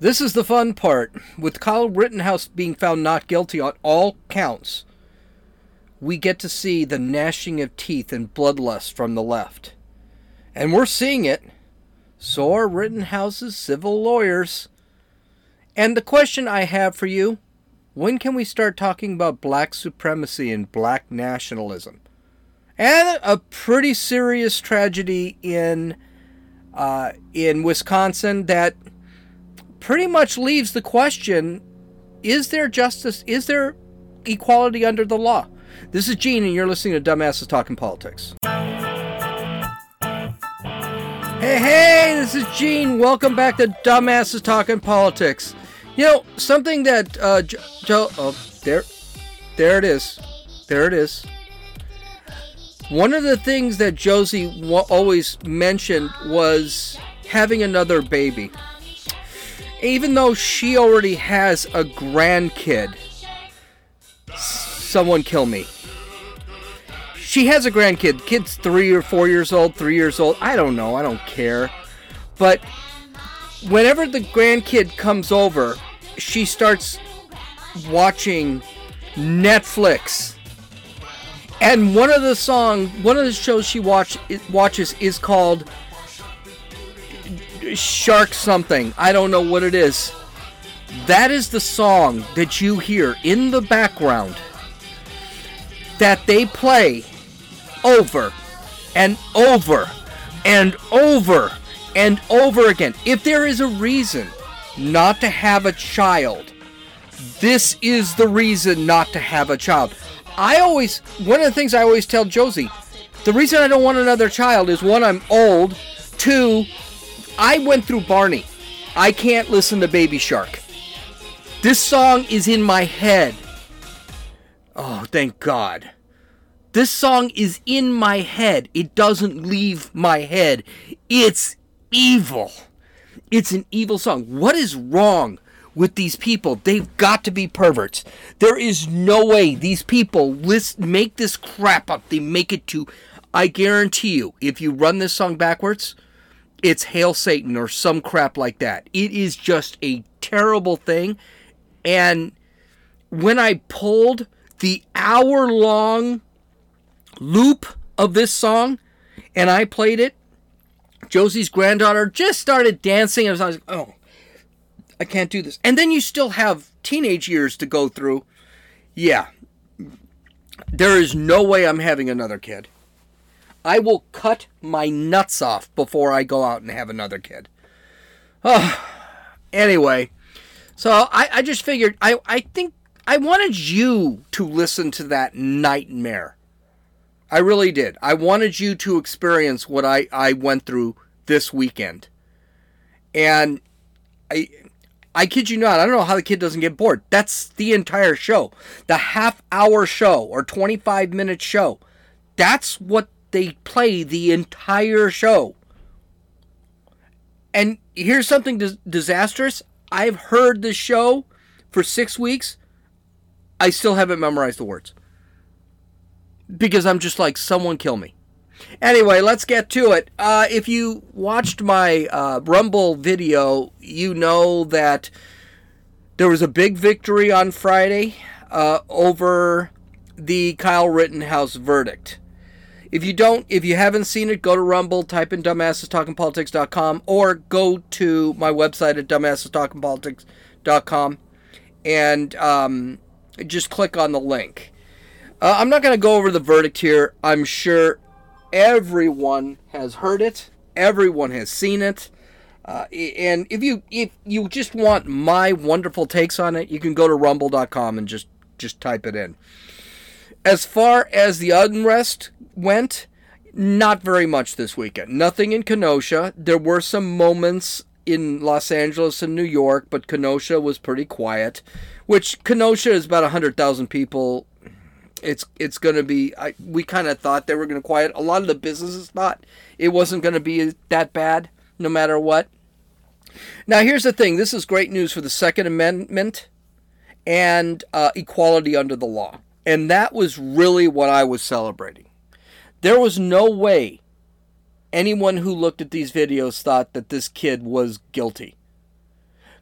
This is the fun part. With Kyle Rittenhouse being found not guilty on all counts, we get to see the gnashing of teeth and bloodlust from the left. And we're seeing it. So are Rittenhouse's civil lawyers. And the question I have for you when can we start talking about black supremacy and black nationalism? And a pretty serious tragedy in uh, in Wisconsin that pretty much leaves the question: Is there justice? Is there equality under the law? This is Gene, and you're listening to Dumbasses Talking Politics. Hey, hey, this is Gene. Welcome back to Dumbasses Talking Politics. You know, something that uh, Joe, oh, there, there it is, there it is. One of the things that Josie always mentioned was having another baby. Even though she already has a grandkid, someone kill me. She has a grandkid. Kid's three or four years old, three years old. I don't know. I don't care. But whenever the grandkid comes over, she starts watching Netflix. And one of the song, one of the shows she watch watches is called Shark something. I don't know what it is. That is the song that you hear in the background that they play over and over and over and over again. If there is a reason not to have a child. This is the reason not to have a child. I always, one of the things I always tell Josie, the reason I don't want another child is one, I'm old. Two, I went through Barney. I can't listen to Baby Shark. This song is in my head. Oh, thank God. This song is in my head. It doesn't leave my head. It's evil. It's an evil song. What is wrong with these people? They've got to be perverts. There is no way these people list make this crap up. They make it to I guarantee you, if you run this song backwards, it's Hail Satan or some crap like that. It is just a terrible thing. And when I pulled the hour long loop of this song and I played it, Josie's granddaughter just started dancing. And I was like, oh, I can't do this. And then you still have teenage years to go through. Yeah. There is no way I'm having another kid. I will cut my nuts off before I go out and have another kid. Oh, anyway, so I, I just figured I, I think I wanted you to listen to that nightmare I really did. I wanted you to experience what I, I went through this weekend. And I I kid you not, I don't know how the kid doesn't get bored. That's the entire show. The half hour show or 25 minute show. That's what they play the entire show. And here's something dis- disastrous. I've heard the show for six weeks. I still haven't memorized the words because I'm just like, someone kill me. Anyway, let's get to it. Uh, if you watched my uh, Rumble video, you know that there was a big victory on Friday uh, over the Kyle Rittenhouse verdict. If you don't, if you haven't seen it, go to Rumble, type in dumbassestalkingpolitics.com, or go to my website at dumbassestalkingpolitics.com and um, just click on the link. Uh, I'm not going to go over the verdict here. I'm sure everyone has heard it, everyone has seen it. Uh, and if you if you just want my wonderful takes on it, you can go to rumble.com and just just type it in. As far as the unrest went, not very much this weekend. Nothing in Kenosha. There were some moments in Los Angeles and New York, but Kenosha was pretty quiet. Which Kenosha is about 100,000 people it's it's going to be I, we kind of thought they were going to quiet a lot of the businesses thought it wasn't going to be that bad no matter what now here's the thing this is great news for the second amendment and uh, equality under the law and that was really what i was celebrating there was no way anyone who looked at these videos thought that this kid was guilty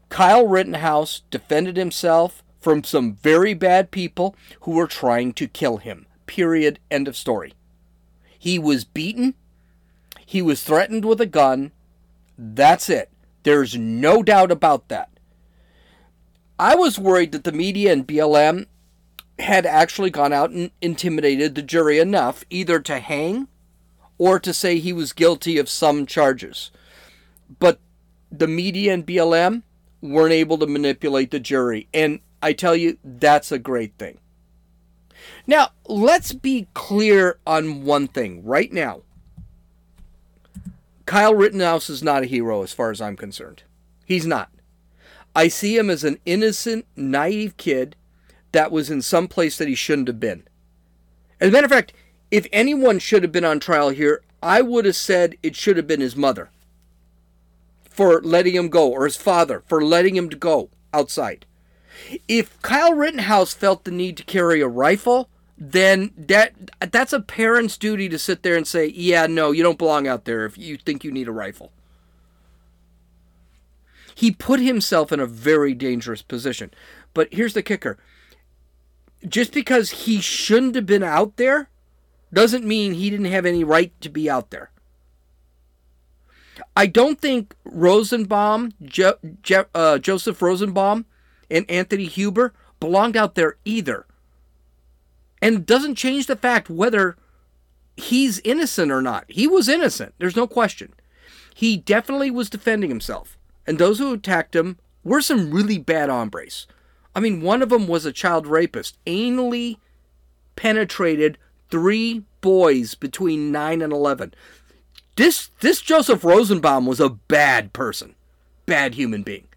Kyle Rittenhouse defended himself from some very bad people who were trying to kill him. Period. End of story. He was beaten. He was threatened with a gun. That's it. There's no doubt about that. I was worried that the media and BLM had actually gone out and intimidated the jury enough either to hang or to say he was guilty of some charges. But the media and BLM weren't able to manipulate the jury. And I tell you, that's a great thing. Now, let's be clear on one thing right now. Kyle Rittenhouse is not a hero as far as I'm concerned. He's not. I see him as an innocent, naive kid that was in some place that he shouldn't have been. As a matter of fact, if anyone should have been on trial here, I would have said it should have been his mother for letting him go, or his father for letting him go outside. If Kyle Rittenhouse felt the need to carry a rifle, then that that's a parent's duty to sit there and say, "Yeah, no, you don't belong out there if you think you need a rifle." He put himself in a very dangerous position. But here's the kicker. Just because he shouldn't have been out there doesn't mean he didn't have any right to be out there. I don't think Rosenbaum, jo- Je- uh, Joseph Rosenbaum, and Anthony Huber belonged out there either. And it doesn't change the fact whether he's innocent or not. He was innocent, there's no question. He definitely was defending himself. And those who attacked him were some really bad hombres. I mean, one of them was a child rapist, anally penetrated three boys between 9 and 11. This this Joseph Rosenbaum was a bad person, bad human being.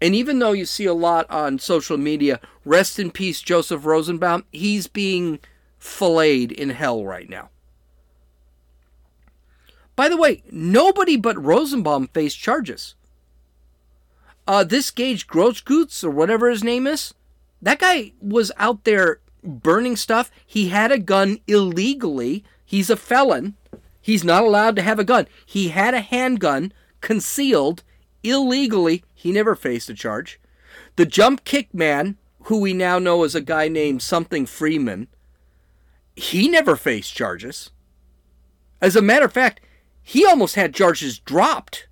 And even though you see a lot on social media, rest in peace Joseph Rosenbaum, he's being filleted in hell right now. By the way, nobody but Rosenbaum faced charges. Uh, this Gage Grosskreutz, or whatever his name is, that guy was out there burning stuff. He had a gun illegally. He's a felon. He's not allowed to have a gun. He had a handgun concealed illegally. He never faced a charge. The jump kick man, who we now know as a guy named something Freeman, he never faced charges. As a matter of fact, he almost had charges dropped.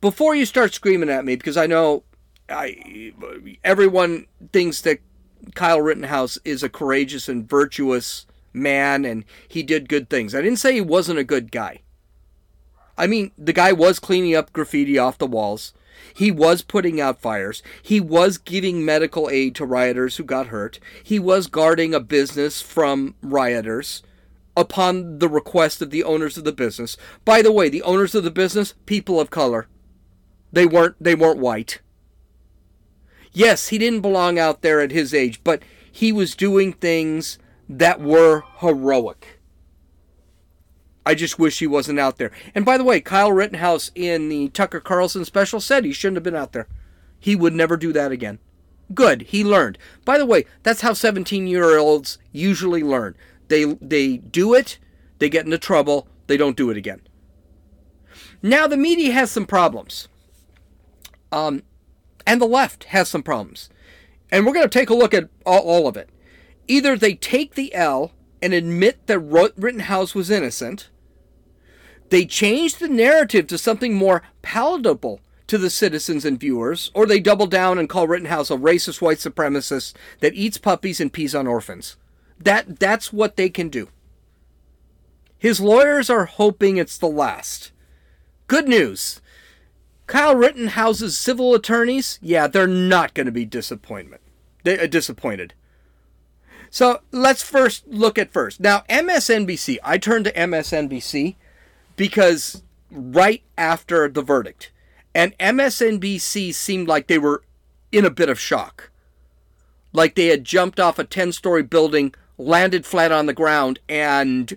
Before you start screaming at me, because I know I, everyone thinks that Kyle Rittenhouse is a courageous and virtuous man and he did good things. I didn't say he wasn't a good guy. I mean, the guy was cleaning up graffiti off the walls. He was putting out fires. He was giving medical aid to rioters who got hurt. He was guarding a business from rioters upon the request of the owners of the business. By the way, the owners of the business, people of color. They weren't they weren't white. Yes, he didn't belong out there at his age, but he was doing things that were heroic. I just wish he wasn't out there. And by the way, Kyle Rittenhouse in the Tucker Carlson special said he shouldn't have been out there. He would never do that again. Good, he learned. By the way, that's how 17-year-olds usually learn. They they do it, they get into trouble, they don't do it again. Now the media has some problems. Um and the left has some problems. And we're going to take a look at all, all of it. Either they take the L and admit that Rittenhouse was innocent, they change the narrative to something more palatable to the citizens and viewers, or they double down and call Rittenhouse a racist white supremacist that eats puppies and pees on orphans. That that's what they can do. His lawyers are hoping it's the last. Good news. Kyle Rittenhouse's civil attorneys, yeah, they're not going to be disappointment. They, uh, disappointed. So let's first look at first. Now, MSNBC, I turned to MSNBC because right after the verdict, and MSNBC seemed like they were in a bit of shock. Like they had jumped off a 10 story building, landed flat on the ground, and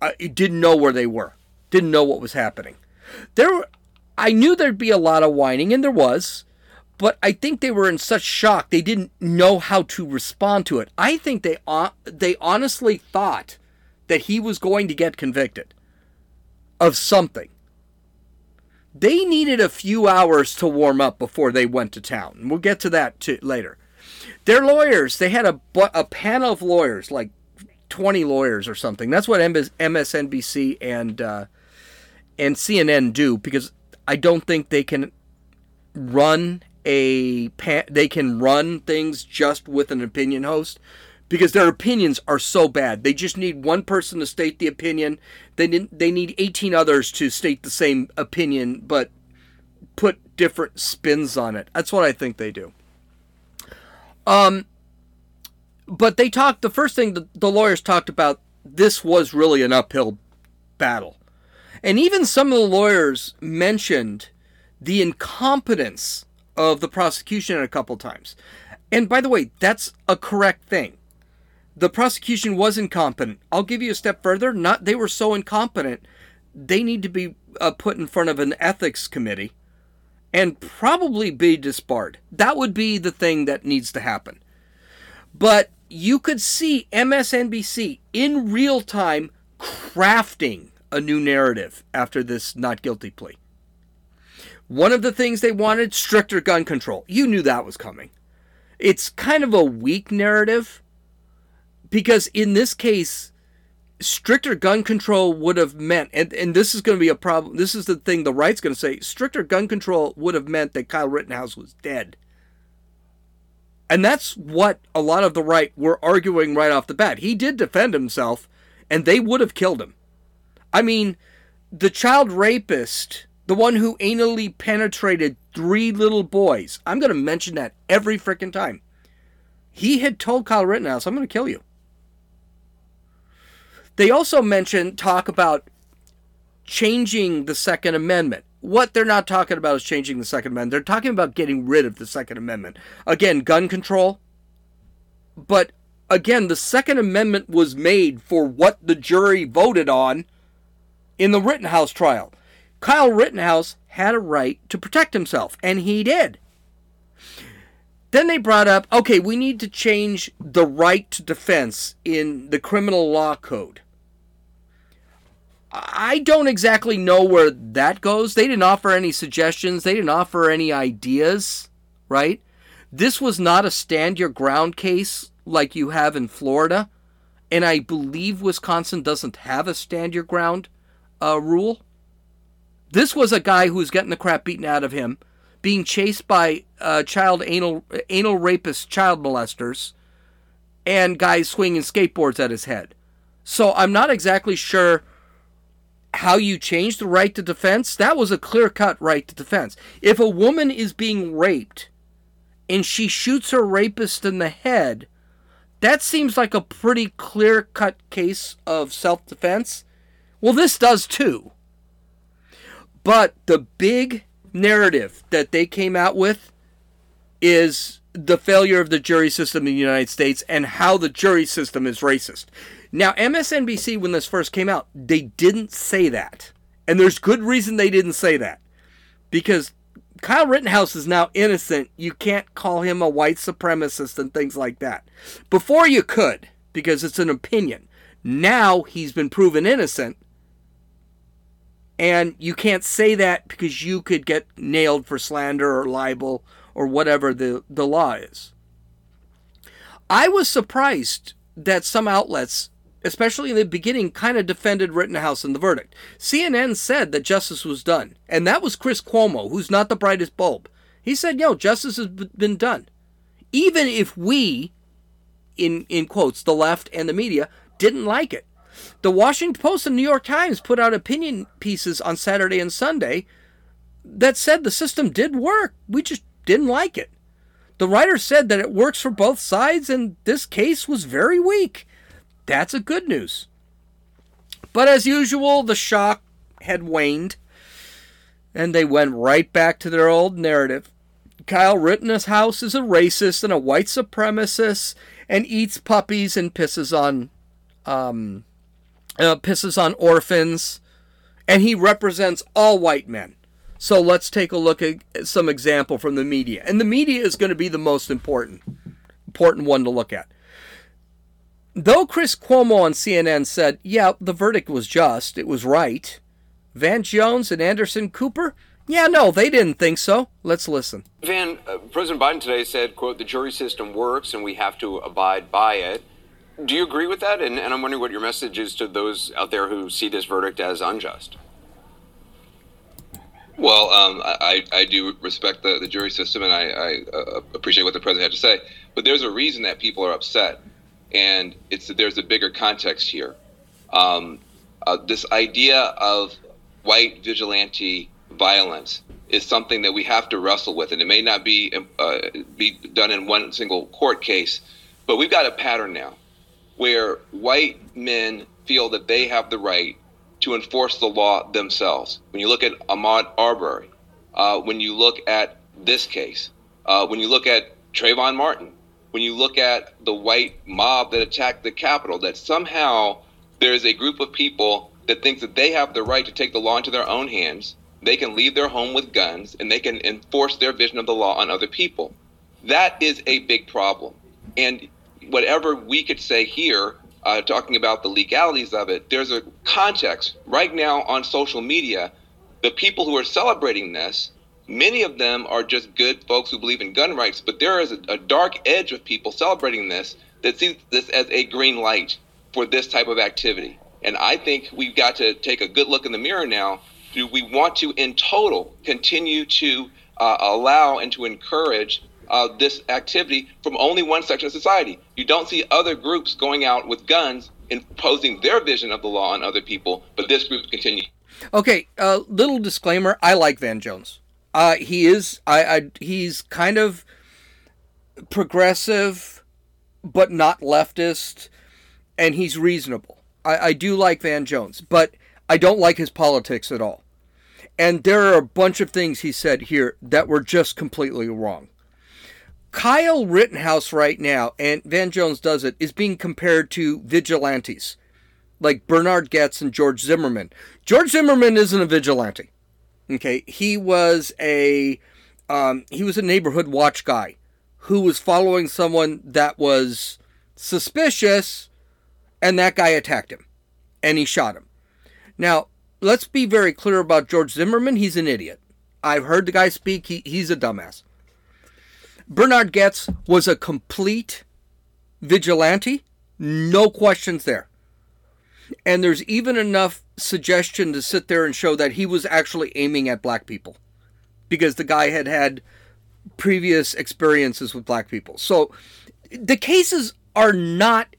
uh, didn't know where they were, didn't know what was happening. There, I knew there'd be a lot of whining, and there was but I think they were in such shock they didn't know how to respond to it. I think they they honestly thought that he was going to get convicted of something. They needed a few hours to warm up before they went to town. We'll get to that too, later. Their lawyers, they had a, a panel of lawyers, like 20 lawyers or something. That's what MSNBC and uh, and CNN do because I don't think they can run a they can run things just with an opinion host because their opinions are so bad. They just need one person to state the opinion. They they need 18 others to state the same opinion but put different spins on it. That's what I think they do. Um but they talked the first thing the lawyers talked about this was really an uphill battle. And even some of the lawyers mentioned the incompetence of the prosecution a couple times. And by the way, that's a correct thing. The prosecution was incompetent. I'll give you a step further. Not they were so incompetent, they need to be uh, put in front of an ethics committee and probably be disbarred. That would be the thing that needs to happen. But you could see MSNBC in real time crafting a new narrative after this not guilty plea. One of the things they wanted stricter gun control. You knew that was coming. It's kind of a weak narrative because in this case, stricter gun control would have meant, and, and this is going to be a problem. This is the thing the right's going to say stricter gun control would have meant that Kyle Rittenhouse was dead. And that's what a lot of the right were arguing right off the bat. He did defend himself, and they would have killed him. I mean, the child rapist, the one who anally penetrated three little boys, I'm going to mention that every freaking time. He had told Kyle Rittenhouse, I'm going to kill you. They also mention, talk about changing the Second Amendment what they're not talking about is changing the Second Amendment. They're talking about getting rid of the Second Amendment. Again, gun control. But again, the Second Amendment was made for what the jury voted on in the Rittenhouse trial. Kyle Rittenhouse had a right to protect himself, and he did. Then they brought up okay, we need to change the right to defense in the criminal law code. I don't exactly know where that goes. They didn't offer any suggestions, they didn't offer any ideas, right? This was not a stand your ground case like you have in Florida. And I believe Wisconsin doesn't have a stand your ground uh, rule. This was a guy who was getting the crap beaten out of him, being chased by uh, child anal anal rapist child molesters, and guys swinging skateboards at his head. So I'm not exactly sure how you change the right to defense, that was a clear cut right to defense. If a woman is being raped and she shoots her rapist in the head, that seems like a pretty clear cut case of self defense. Well, this does too. But the big narrative that they came out with is the failure of the jury system in the United States and how the jury system is racist. Now, MSNBC, when this first came out, they didn't say that. And there's good reason they didn't say that. Because Kyle Rittenhouse is now innocent. You can't call him a white supremacist and things like that. Before you could, because it's an opinion. Now he's been proven innocent. And you can't say that because you could get nailed for slander or libel or whatever the, the law is. I was surprised that some outlets especially in the beginning, kind of defended Rittenhouse in the verdict. CNN said that justice was done, and that was Chris Cuomo, who's not the brightest bulb. He said, "Yo, justice has been done." Even if we, in in quotes, the left and the media didn't like it, the Washington Post and New York Times put out opinion pieces on Saturday and Sunday that said the system did work. We just didn't like it. The writer said that it works for both sides, and this case was very weak. That's a good news. But as usual, the shock had waned, and they went right back to their old narrative. Kyle Rittenhouse is a racist and a white supremacist and eats puppies and pisses on um, uh, pisses on orphans, and he represents all white men. So let's take a look at some example from the media. And the media is going to be the most important important one to look at. Though Chris Cuomo on CNN said, yeah, the verdict was just, it was right, Van Jones and Anderson Cooper, Yeah, no, they didn't think so. Let's listen. Van, uh, President Biden today said, quote, the jury system works and we have to abide by it. Do you agree with that? And, and I'm wondering what your message is to those out there who see this verdict as unjust. Well, um, I, I do respect the, the jury system and I, I uh, appreciate what the president had to say. But there's a reason that people are upset. And it's that there's a bigger context here. Um, uh, this idea of white vigilante violence is something that we have to wrestle with, and it may not be uh, be done in one single court case, but we've got a pattern now where white men feel that they have the right to enforce the law themselves. When you look at Ahmaud Arbery, uh, when you look at this case, uh, when you look at Trayvon Martin, when you look at the white mob that attacked the Capitol, that somehow there is a group of people that thinks that they have the right to take the law into their own hands they can leave their home with guns and they can enforce their vision of the law on other people. That is a big problem. And whatever we could say here, uh, talking about the legalities of it, there's a context right now on social media. The people who are celebrating this, many of them are just good folks who believe in gun rights, but there is a, a dark edge of people celebrating this that sees this as a green light for this type of activity. And I think we've got to take a good look in the mirror now do we want to, in total, continue to uh, allow and to encourage uh, this activity from only one section of society? You don't see other groups going out with guns imposing their vision of the law on other people, but this group continues. Okay, uh, little disclaimer: I like Van Jones. Uh, he is, I, I, he's kind of progressive, but not leftist, and he's reasonable. I, I do like Van Jones, but I don't like his politics at all. And there are a bunch of things he said here that were just completely wrong. Kyle Rittenhouse right now, and Van Jones does it, is being compared to vigilantes like Bernard Goetz and George Zimmerman. George Zimmerman isn't a vigilante. Okay, he was a um, he was a neighborhood watch guy who was following someone that was suspicious, and that guy attacked him, and he shot him. Now, let's be very clear about George Zimmerman. He's an idiot. I've heard the guy speak. He, he's a dumbass. Bernhard Goetz was a complete vigilante. No questions there. And there's even enough suggestion to sit there and show that he was actually aiming at black people because the guy had had previous experiences with black people. So the cases are not,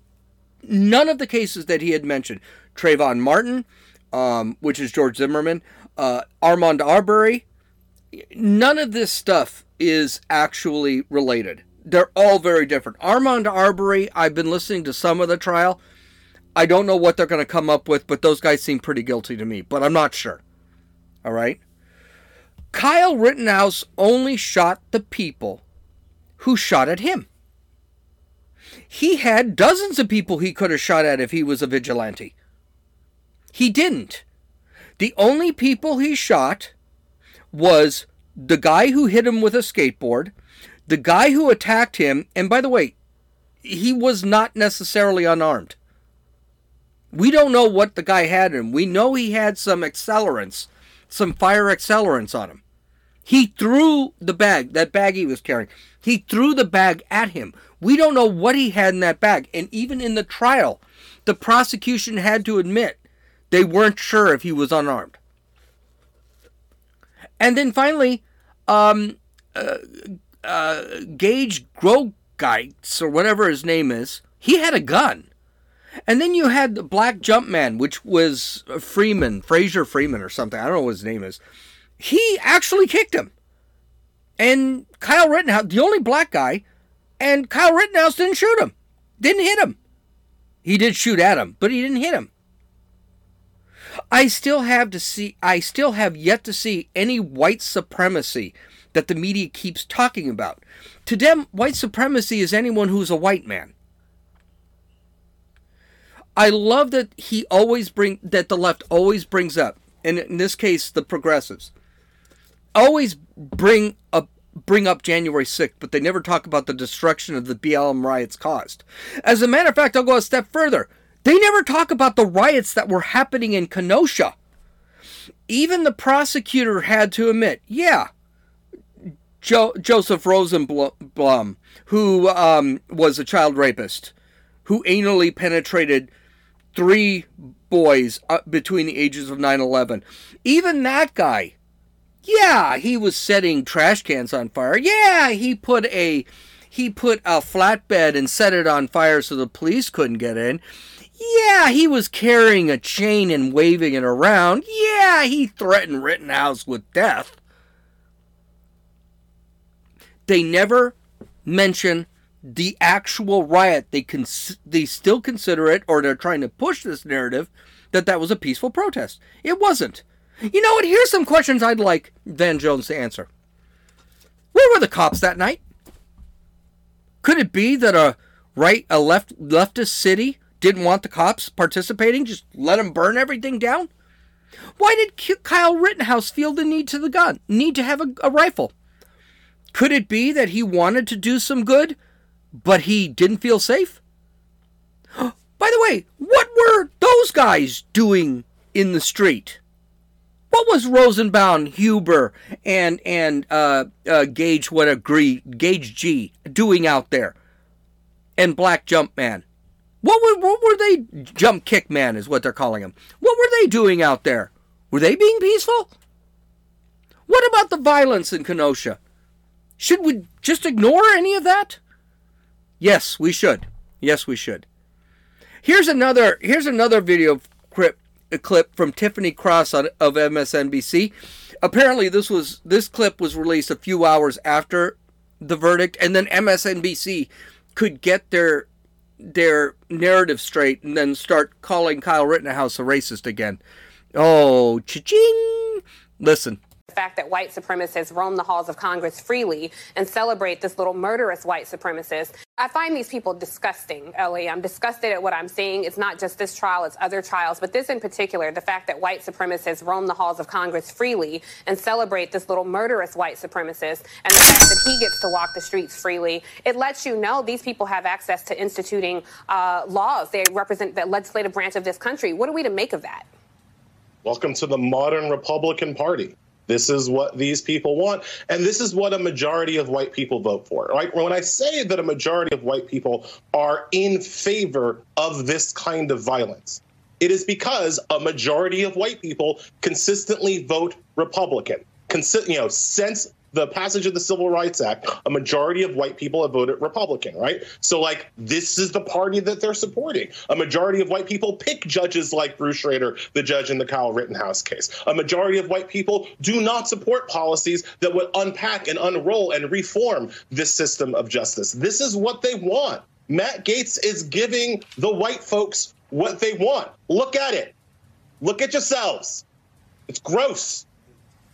none of the cases that he had mentioned. Trayvon Martin, um, which is George Zimmerman, uh, Ahmaud Arbery. None of this stuff is actually related. They're all very different. Armand Arbery, I've been listening to some of the trial. I don't know what they're going to come up with, but those guys seem pretty guilty to me, but I'm not sure. All right? Kyle Rittenhouse only shot the people who shot at him. He had dozens of people he could have shot at if he was a vigilante. He didn't. The only people he shot was the guy who hit him with a skateboard, the guy who attacked him, and by the way, he was not necessarily unarmed. We don't know what the guy had in him. We know he had some accelerants, some fire accelerants on him. He threw the bag, that bag he was carrying, he threw the bag at him. We don't know what he had in that bag. And even in the trial, the prosecution had to admit they weren't sure if he was unarmed. And then finally, um, uh, uh, Gage Grogeitz, or whatever his name is, he had a gun. And then you had the Black Jumpman, which was Freeman, Fraser Freeman or something. I don't know what his name is. He actually kicked him. And Kyle Rittenhouse, the only black guy, and Kyle Rittenhouse didn't shoot him. Didn't hit him. He did shoot at him, but he didn't hit him. I still have to see I still have yet to see any white supremacy that the media keeps talking about. To them, white supremacy is anyone who's a white man. I love that he always bring that the left always brings up, and in this case the progressives always bring up bring up January 6th, but they never talk about the destruction of the BLM riots caused. As a matter of fact, I'll go a step further. They never talk about the riots that were happening in Kenosha. even the prosecutor had to admit, yeah, jo- Joseph Rosenbaum, who um, was a child rapist, who anally penetrated three boys uh, between the ages of 9 11. Even that guy, yeah, he was setting trash cans on fire. Yeah, he put a he put a flatbed and set it on fire so the police couldn't get in. Yeah, he was carrying a chain and waving it around. Yeah, he threatened Rittenhouse with death. They never mention the actual riot. They cons- they still consider it, or they're trying to push this narrative that that was a peaceful protest. It wasn't. You know what? Here's some questions I'd like Van Jones to answer. Where were the cops that night? Could it be that a right, a left leftist city didn't want the cops participating? Just let them burn everything down? Why did Kyle Rittenhouse feel the need to the gun, need to have a, a rifle? Could it be that he wanted to do some good, but he didn't feel safe? By the way, what were those guys doing in the street? What was Rosenbaum, Huber, and and uh, uh, Gage what agree Gage G doing out there? And Black Jump Man. What were what were they? Jump Kick Man is what they're calling him. What were they doing out there? Were they being peaceful? What about the violence in Kenosha? Should we just ignore any of that? Yes, we should. Yes, we should. Here's another here's another video clip clip from Tiffany Cross of MSNBC. Apparently this was this clip was released a few hours after the verdict and then MSNBC could get their their narrative straight and then start calling Kyle Rittenhouse a racist again. Oh, cha-ching! Listen fact that white supremacists roam the halls of Congress freely and celebrate this little murderous white supremacist. I find these people disgusting, Ellie. I'm disgusted at what I'm seeing. It's not just this trial, it's other trials, but this in particular, the fact that white supremacists roam the halls of Congress freely and celebrate this little murderous white supremacist, and the fact that he gets to walk the streets freely, it lets you know these people have access to instituting uh, laws. They represent the legislative branch of this country. What are we to make of that? Welcome to the modern Republican Party. This is what these people want. And this is what a majority of white people vote for. Right? When I say that a majority of white people are in favor of this kind of violence, it is because a majority of white people consistently vote Republican. Consi- you know, since the passage of the Civil Rights Act, a majority of white people have voted Republican, right? So, like, this is the party that they're supporting. A majority of white people pick judges like Bruce Schroeder, the judge in the Kyle Rittenhouse case. A majority of white people do not support policies that would unpack and unroll and reform this system of justice. This is what they want. Matt Gaetz is giving the white folks what they want. Look at it. Look at yourselves. It's gross.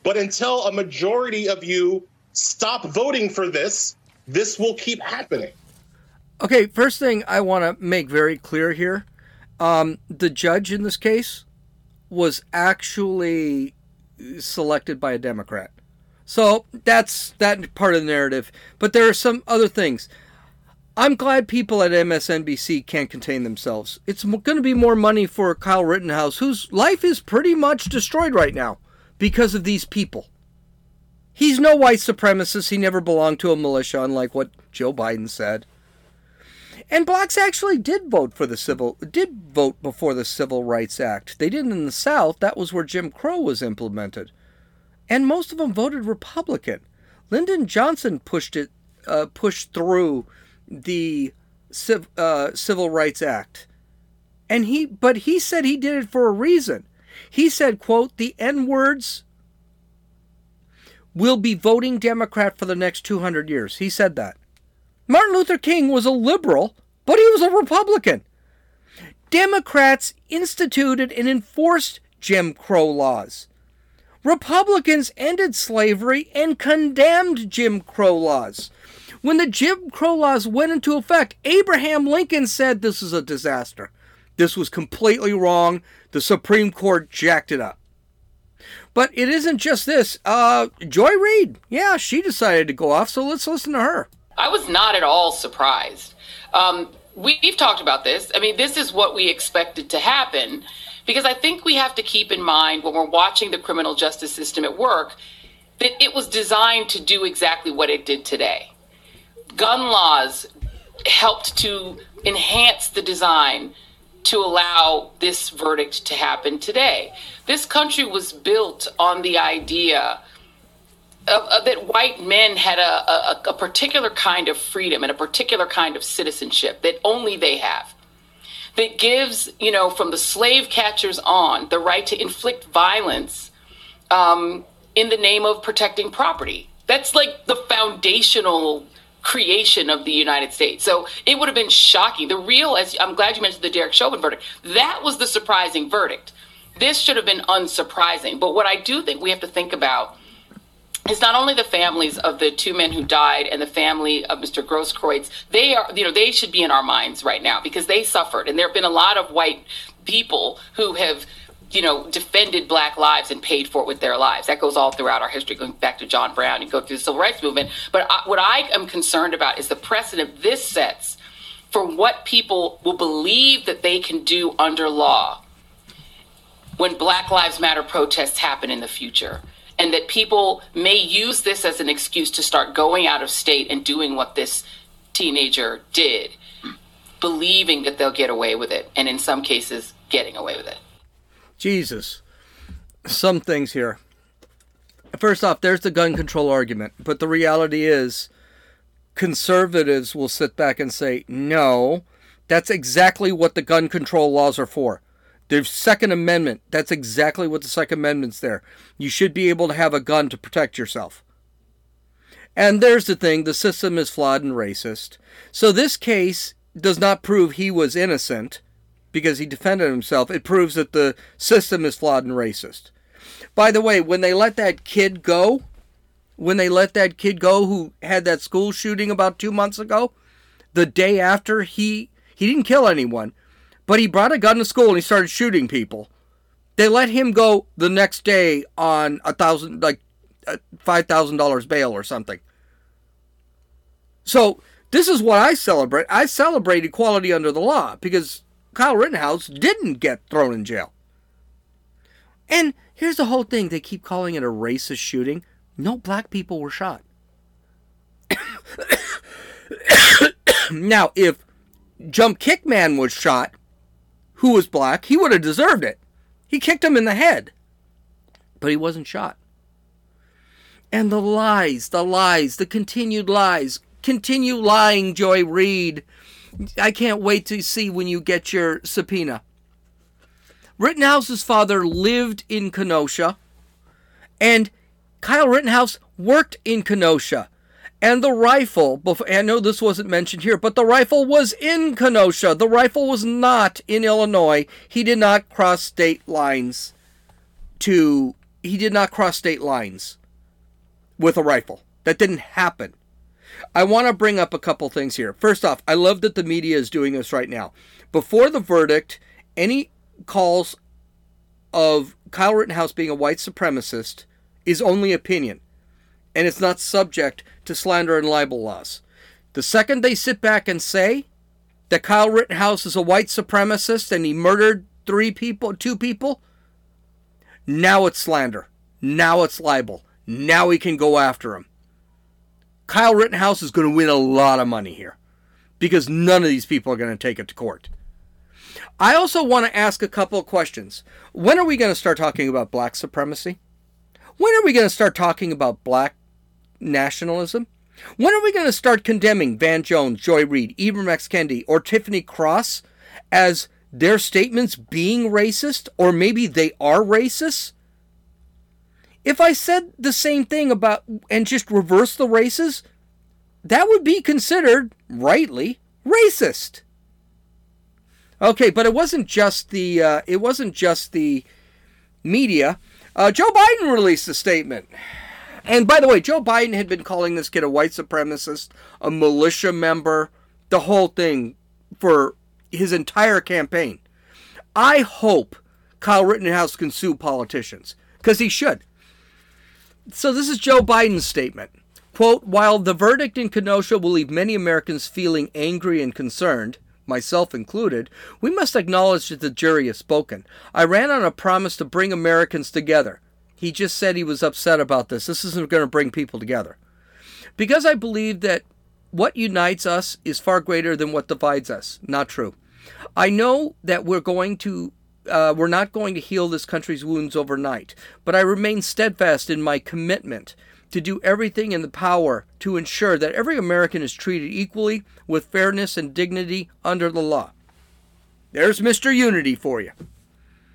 But until a majority of you stop voting for this, this will keep happening. Okay, first thing I want to make very clear here um, the judge in this case was actually selected by a Democrat. So that's that part of the narrative. But there are some other things. I'm glad people at MSNBC can't contain themselves. It's going to be more money for Kyle Rittenhouse, whose life is pretty much destroyed right now because of these people. He's no white supremacist. He never belonged to a militia, unlike what Joe Biden said. And blacks actually did vote for the civil did vote before the Civil Rights Act. They didn't in the South. That was where Jim Crow was implemented, and most of them voted Republican. Lyndon Johnson pushed it uh, pushed through the Civ, uh, Civil Rights Act, and he but he said he did it for a reason. He said, quote, the N words will be voting Democrat for the next 200 years. He said that. Martin Luther King was a liberal, but he was a Republican. Democrats instituted and enforced Jim Crow laws. Republicans ended slavery and condemned Jim Crow laws. When the Jim Crow laws went into effect, Abraham Lincoln said this is a disaster. This was completely wrong. The Supreme Court jacked it up. But it isn't just this. Uh, Joy Reid, yeah, she decided to go off, so let's listen to her. I was not at all surprised. Um, we've talked about this. I mean, this is what we expected to happen Because I think we have to keep in mind when we're watching the criminal justice system at work that it was designed to do exactly what it did today. Gun laws helped to enhance the design to allow this verdict to happen today. This country was built on the idea of, of that white men had a, a, a particular kind of freedom and a particular kind of citizenship that only they have. That gives, you know, from the slave catchers on, the right to inflict violence um, in the name of protecting property. That's like the foundational creation of the United States. So it would have been shocking. The real, as I'm glad you mentioned the Derek Chauvin verdict, that was the surprising verdict. This should have been unsurprising. But what I do think we have to think about is not only the families of the two men who died and the family of Mr. Grosskreutz. They are, you know, they should be in our minds right now because they suffered, and there have been a lot of white people who have you know, defended black lives and paid for it with their lives. That goes all throughout our history, going back to John Brown and go through the civil rights movement. But I, what I am concerned about is the precedent this sets for what people will believe that they can do under law when Black Lives Matter protests happen in the future. And that people may use this as an excuse to start going out of state and doing what this teenager did, believing that they'll get away with it, and in some cases, getting away with it. Jesus. Some things here. First off, there's the gun control argument, but the reality is conservatives will sit back and say, no, that's exactly what the gun control laws are for. The Second Amendment, that's exactly what the Second Amendment's there. You should be able to have a gun to protect yourself. And there's the thing the system is flawed and racist. So this case does not prove he was innocent because he defended himself, it proves that the system is flawed and racist. By the way, when they let that kid go, when they let that kid go who had that school shooting about two months ago, the day after he he didn't kill anyone, but he brought a gun to school and he started shooting people. They let him go the next day on a thousand like five thousand dollars bail or something. So this is what I celebrate. I celebrate equality under the law because Kyle Rittenhouse didn't get thrown in jail. And here's the whole thing they keep calling it a racist shooting. No black people were shot. now, if Jump Kick Man was shot, who was black, he would have deserved it. He kicked him in the head, but he wasn't shot. And the lies, the lies, the continued lies. Continue lying, Joy Reid. I can't wait to see when you get your subpoena. Rittenhouse's father lived in Kenosha, and Kyle Rittenhouse worked in Kenosha. And the rifle, before, I know this wasn't mentioned here, but the rifle was in Kenosha. The rifle was not in Illinois. He did not cross state lines to, he did not cross state lines with a rifle. That didn't happen. I want to bring up a couple things here. First off, I love that the media is doing this right now. Before the verdict, any calls of Kyle Rittenhouse being a white supremacist is only opinion, and it's not subject to slander and libel laws. The second they sit back and say that Kyle Rittenhouse is a white supremacist and he murdered three people, two people, now it's slander. Now it's libel. Now we can go after him. Kyle Rittenhouse is going to win a lot of money here because none of these people are going to take it to court. I also want to ask a couple of questions. When are we going to start talking about black supremacy? When are we going to start talking about black nationalism? When are we going to start condemning Van Jones, Joy Reid, Ibram X. Kendi, or Tiffany Cross as their statements being racist, or maybe they are racist? If I said the same thing about and just reverse the races, that would be considered rightly racist. Okay, but it wasn't just the uh, it wasn't just the media. Uh, Joe Biden released a statement. And by the way, Joe Biden had been calling this kid a white supremacist, a militia member, the whole thing for his entire campaign. I hope Kyle Rittenhouse can sue politicians because he should. So this is Joe Biden's statement. Quote, while the verdict in Kenosha will leave many Americans feeling angry and concerned, myself included, we must acknowledge that the jury has spoken. I ran on a promise to bring Americans together. He just said he was upset about this. This isn't going to bring people together. Because I believe that what unites us is far greater than what divides us. Not true. I know that we're going to uh, we're not going to heal this country's wounds overnight, but I remain steadfast in my commitment to do everything in the power to ensure that every American is treated equally with fairness and dignity under the law. There's Mr. Unity for you.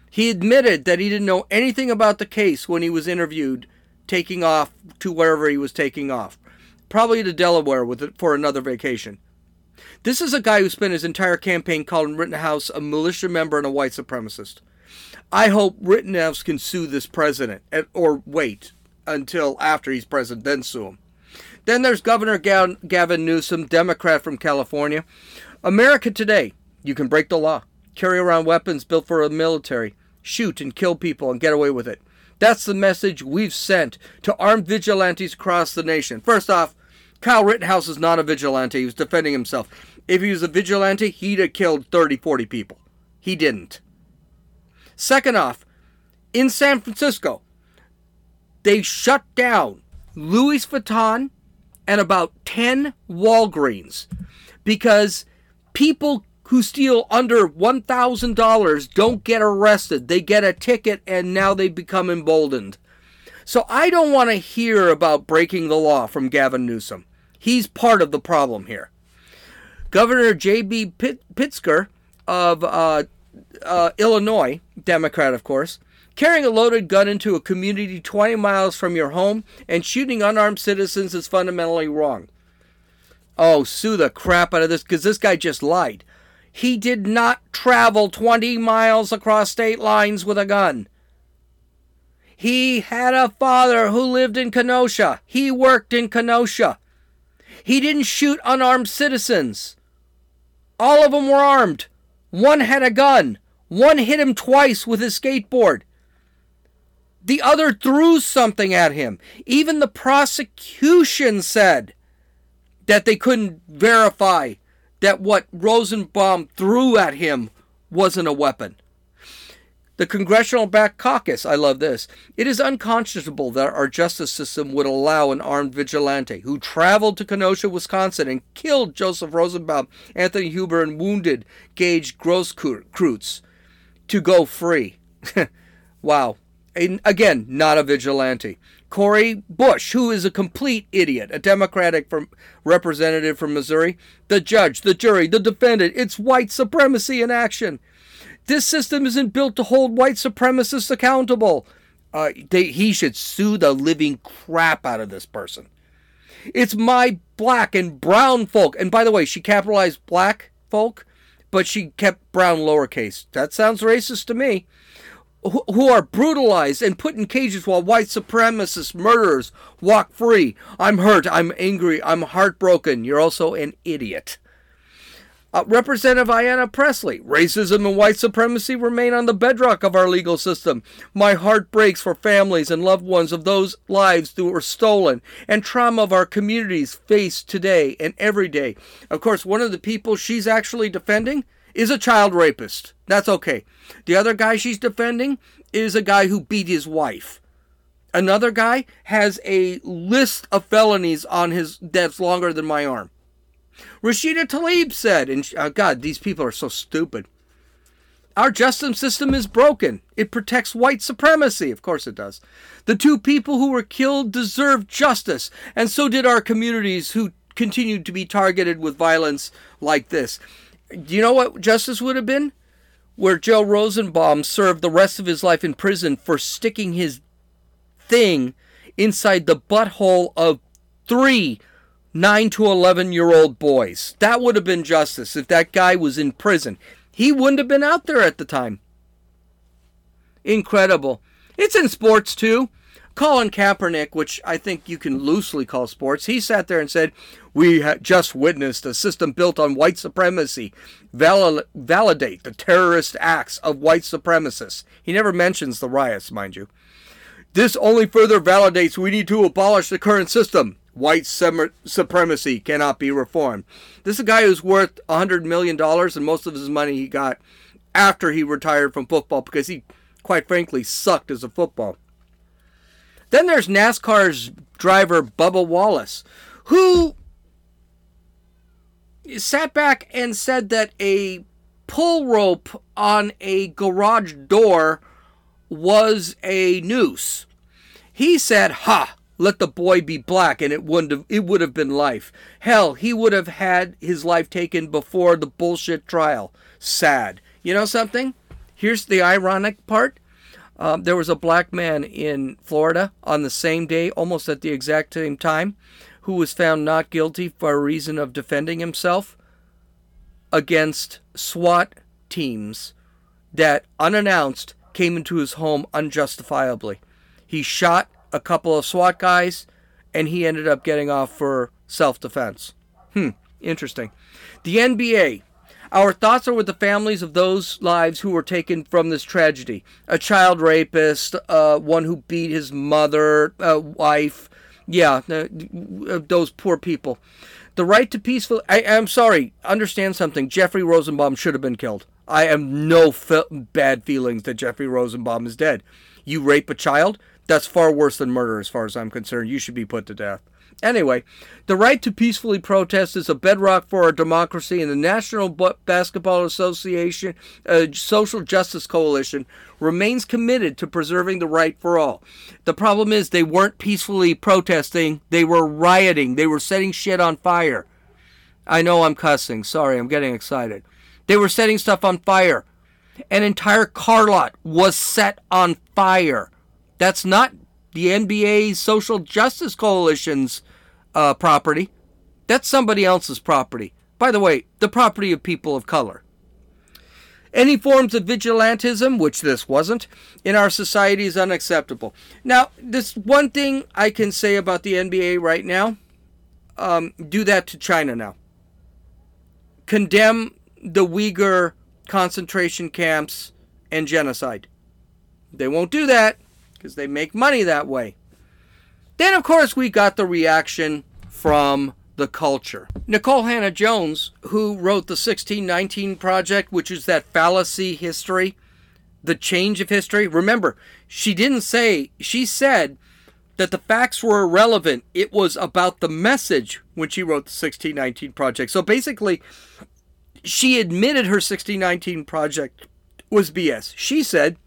He admitted that he didn't know anything about the case when he was interviewed, taking off to wherever he was taking off, probably to Delaware with it for another vacation. This is a guy who spent his entire campaign calling Rittenhouse a militia member and a white supremacist. I hope Rittenhouse can sue this president, or wait until after he's president, then sue him. Then there's Governor Gavin Newsom, Democrat from California. America today, you can break the law, carry around weapons built for the military, shoot and kill people and get away with it. That's the message we've sent to armed vigilantes across the nation. First off, Kyle Rittenhouse is not a vigilante. He was defending himself. If he was a vigilante, he'd have killed 30, 40 people. He didn't. Second off, in San Francisco, they shut down Louis Vuitton and about 10 Walgreens because people who steal under $1,000 don't get arrested. They get a ticket and now they become emboldened. So I don't want to hear about breaking the law from Gavin Newsom. He's part of the problem here. Governor J.B. Pitt- Pritzker of uh, uh, Illinois, Democrat, of course, carrying a loaded gun into a community 20 miles from your home and shooting unarmed citizens is fundamentally wrong. Oh, sue the crap out of this because this guy just lied. He did not travel 20 miles across state lines with a gun. He had a father who lived in Kenosha. He worked in Kenosha. He didn't shoot unarmed citizens. All of them were armed. One had a gun. One hit him twice with his skateboard. The other threw something at him. Even the prosecution said that they couldn't verify that what Rosenbaum threw at him wasn't a weapon. The Congressional Black Caucus, I love this. It is unconscionable that our justice system would allow an armed vigilante who traveled to Kenosha, Wisconsin and killed Joseph Rosenbaum, Anthony Huber, and wounded Gage Grosskreutz to go free. wow. And again, not a vigilante. Cori Bush, who is a complete idiot, a Democratic from, representative from Missouri, the judge, the jury, the defendant. It's white supremacy in action. This system isn't built to hold white supremacists accountable. Uh, they, he should sue the living crap out of this person. It's my black and brown folk. And by the way, she capitalized black folk, but she kept brown lowercase. That sounds racist to me who are brutalized and put in cages while white supremacist murderers walk free. I'm hurt. I'm angry. I'm heartbroken. You're also an idiot. Uh, Representative Ayanna Pressley, racism and white supremacy remain on the bedrock of our legal system. My heart breaks for families and loved ones of those lives that were stolen and trauma of our communities face today and every day. Of course, one of the people she's actually defending is a child rapist. That's okay. The other guy she's defending is a guy who beat his wife. Another guy has a list of felonies on his that's longer than my arm. Rashida Tlaib said, and uh, God, these people are so stupid. Our justice system is broken. It protects white supremacy. Of course it does. The two people who were killed deserve justice, and so did our communities who continued to be targeted with violence like this. Do you know what justice would have been? Where Joe Rosenbaum served the rest of his life in prison for sticking his thing inside the butthole of three 9 to 11 year old boys. That would have been justice if that guy was in prison. He wouldn't have been out there at the time. Incredible. It's in sports too. Colin Kaepernick, which I think you can loosely call sports, he sat there and said, We just witnessed a system built on white supremacy val- validate the terrorist acts of white supremacists. He never mentions the riots, mind you. This only further validates we need to abolish the current system. White supremacy cannot be reformed. This is a guy who's worth $100 million, and most of his money he got after he retired from football because he, quite frankly, sucked as a football. Then there's NASCAR's driver Bubba Wallace, who sat back and said that a pull rope on a garage door was a noose. He said, "Ha, let the boy be black and it wouldn't have, it would have been life. Hell, he would have had his life taken before the bullshit trial. Sad. You know something? Here's the ironic part. Um, there was a black man in Florida on the same day, almost at the exact same time, who was found not guilty for a reason of defending himself against SWAT teams that unannounced came into his home unjustifiably. He shot a couple of SWAT guys and he ended up getting off for self defense. Hmm, interesting. The NBA our thoughts are with the families of those lives who were taken from this tragedy. A child rapist, uh, one who beat his mother, uh, wife. Yeah, uh, those poor people. The right to peaceful. I, am sorry. Understand something. Jeffrey Rosenbaum should have been killed. I have no fe- bad feelings that Jeffrey Rosenbaum is dead. You rape a child? That's far worse than murder, as far as I'm concerned. You should be put to death. Anyway, the right to peacefully protest is a bedrock for our democracy, and the National Basketball Association, uh, Social Justice Coalition, remains committed to preserving the right for all. The problem is they weren't peacefully protesting, they were rioting, they were setting shit on fire. I know I'm cussing. Sorry, I'm getting excited. They were setting stuff on fire. An entire car lot was set on fire. That's not the NBA Social Justice Coalition's uh, property. That's somebody else's property. By the way, the property of people of color. Any forms of vigilantism, which this wasn't, in our society is unacceptable. Now, this one thing I can say about the NBA right now um, do that to China now. Condemn the Uyghur concentration camps and genocide. They won't do that because they make money that way. Then, of course, we got the reaction from the culture. Nikole Hannah Jones, who wrote the 1619 Project, which is that fallacy history, the change of history. Remember, she didn't say, she said that the facts were irrelevant. It was about the message when she wrote the 1619 Project. So basically, she admitted her 1619 Project was BS. She said,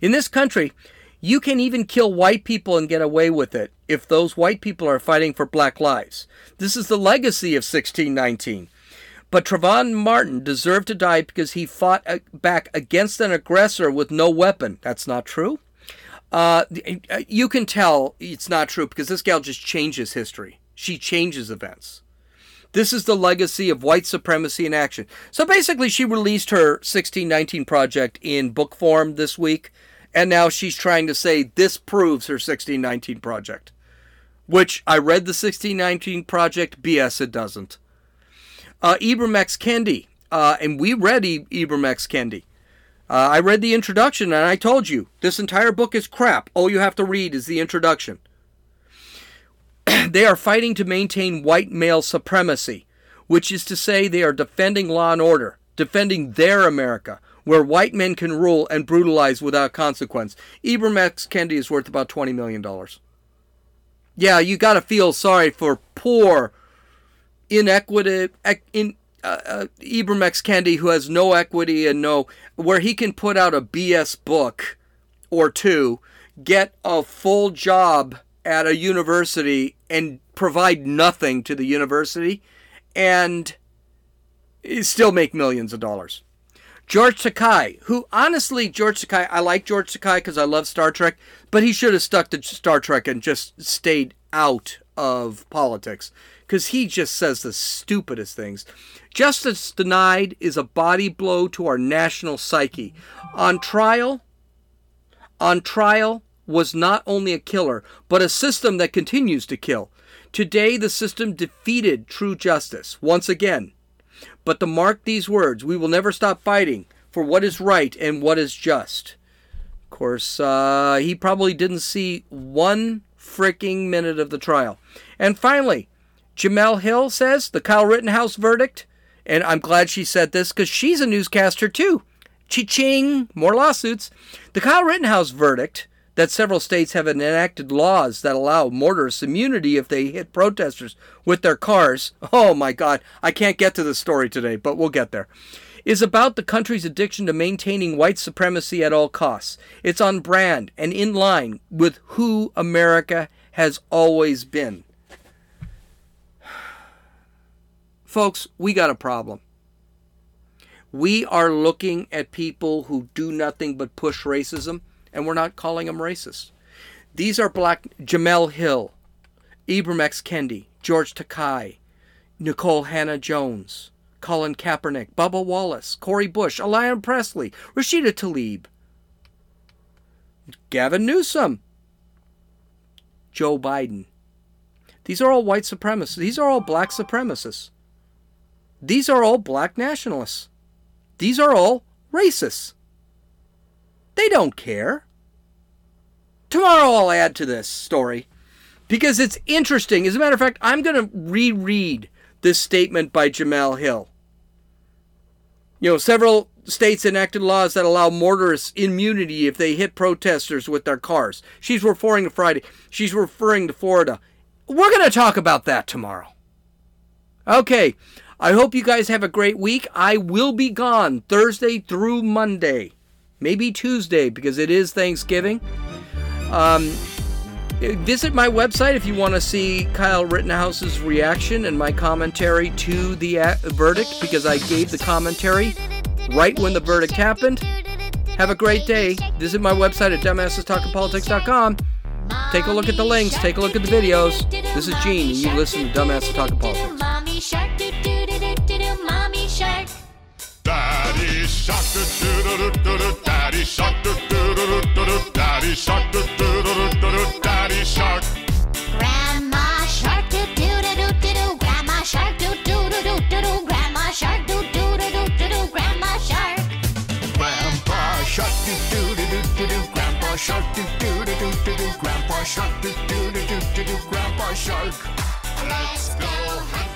in this country, you can even kill white people and get away with it if those white people are fighting for black lives. This is the legacy of 1619. But Trayvon Martin deserved to die because he fought uh, back against an aggressor with no weapon. That's not true. Uh, uh, uh, you can tell it's not true because this gal just changes history. She changes events. This is the legacy of white supremacy in action. So basically, she released her 1619 project in book form this week. And now she's trying to say this proves her 1619 project. Which I read the 1619 project. BS, it doesn't. Uh, Ibram X. Kendi. Uh, and we read I- Ibram X. Kendi. Uh, I read the introduction and I told you this entire book is crap. All you have to read is the introduction. they are fighting to maintain white male supremacy, which is to say, they are defending law and order, defending their America, where white men can rule and brutalize without consequence. Ibram X. Kendi is worth about $20 million. Yeah, you got to feel sorry for poor, inequity, in, uh, uh, Ibram X. Kendi, who has no equity and no, where he can put out a BS book or two, get a full job at a university and provide nothing to the university and still make millions of dollars. George Sakai, who honestly, George Sakai, I like George Sakai because I love Star Trek, but he should have stuck to Star Trek and just stayed out of politics because he just says the stupidest things. Justice denied is a body blow to our national psyche. On trial, on trial was not only a killer, but a system that continues to kill. Today, the system defeated true justice once again. But to mark these words, we will never stop fighting for what is right and what is just. Of course, uh, he probably didn't see one freaking minute of the trial. And finally, Jemele Hill says the Kyle Rittenhouse verdict, and I'm glad she said this because she's a newscaster too. Chi-ching, more lawsuits. The Kyle Rittenhouse verdict that several states have enacted laws that allow motorists immunity if they hit protesters with their cars. Oh my God, I can't get to the story today, but we'll get there. Is about the country's addiction to maintaining white supremacy at all costs. It's on brand and in line with who America has always been. Folks, we got a problem. We are looking at people who do nothing but push racism, and we're not calling them racist. These are black Jemele Hill, Ibram X. Kendi, George Takei, Nikole Hannah Jones, Colin Kaepernick, Bubba Wallace, Cori Bush, Ayanna Pressley, Rashida Tlaib, Gavin Newsom, Joe Biden. These are all white supremacists. These are all black supremacists. These are all black nationalists. These are all racists. They don't care. Tomorrow I'll add to this story because it's interesting. As a matter of fact, I'm going to reread this statement by Jemele Hill. You know, several states enacted laws that allow motorists immunity if they hit protesters with their cars. She's referring to Friday. She's referring to Florida. We're going to talk about that tomorrow. Okay. I hope you guys have a great week. I will be gone Thursday through Monday, maybe Tuesday because it is Thanksgiving. Um, visit my website if you want to see Kyle Rittenhouse's reaction and my commentary to the verdict because I gave the commentary right when the verdict happened. Have a great day. Visit my website at dumbassestalkingpolitics.com. Take a look at the links. Take a look at the videos. This is Gene, and you listen to Dumbasses Talking Politics. Daddy shark do do do do do daddy shark do do do do do daddy shark do do do do do daddy shark Grandma shark do do do do do do grandma shark do do do do do do grandma shark do do do do do do grandma shark Grandpa shark do do do do do do grandpa shark do do do do do do grandpa shark do do do do do do grandpa shark Let's go hunt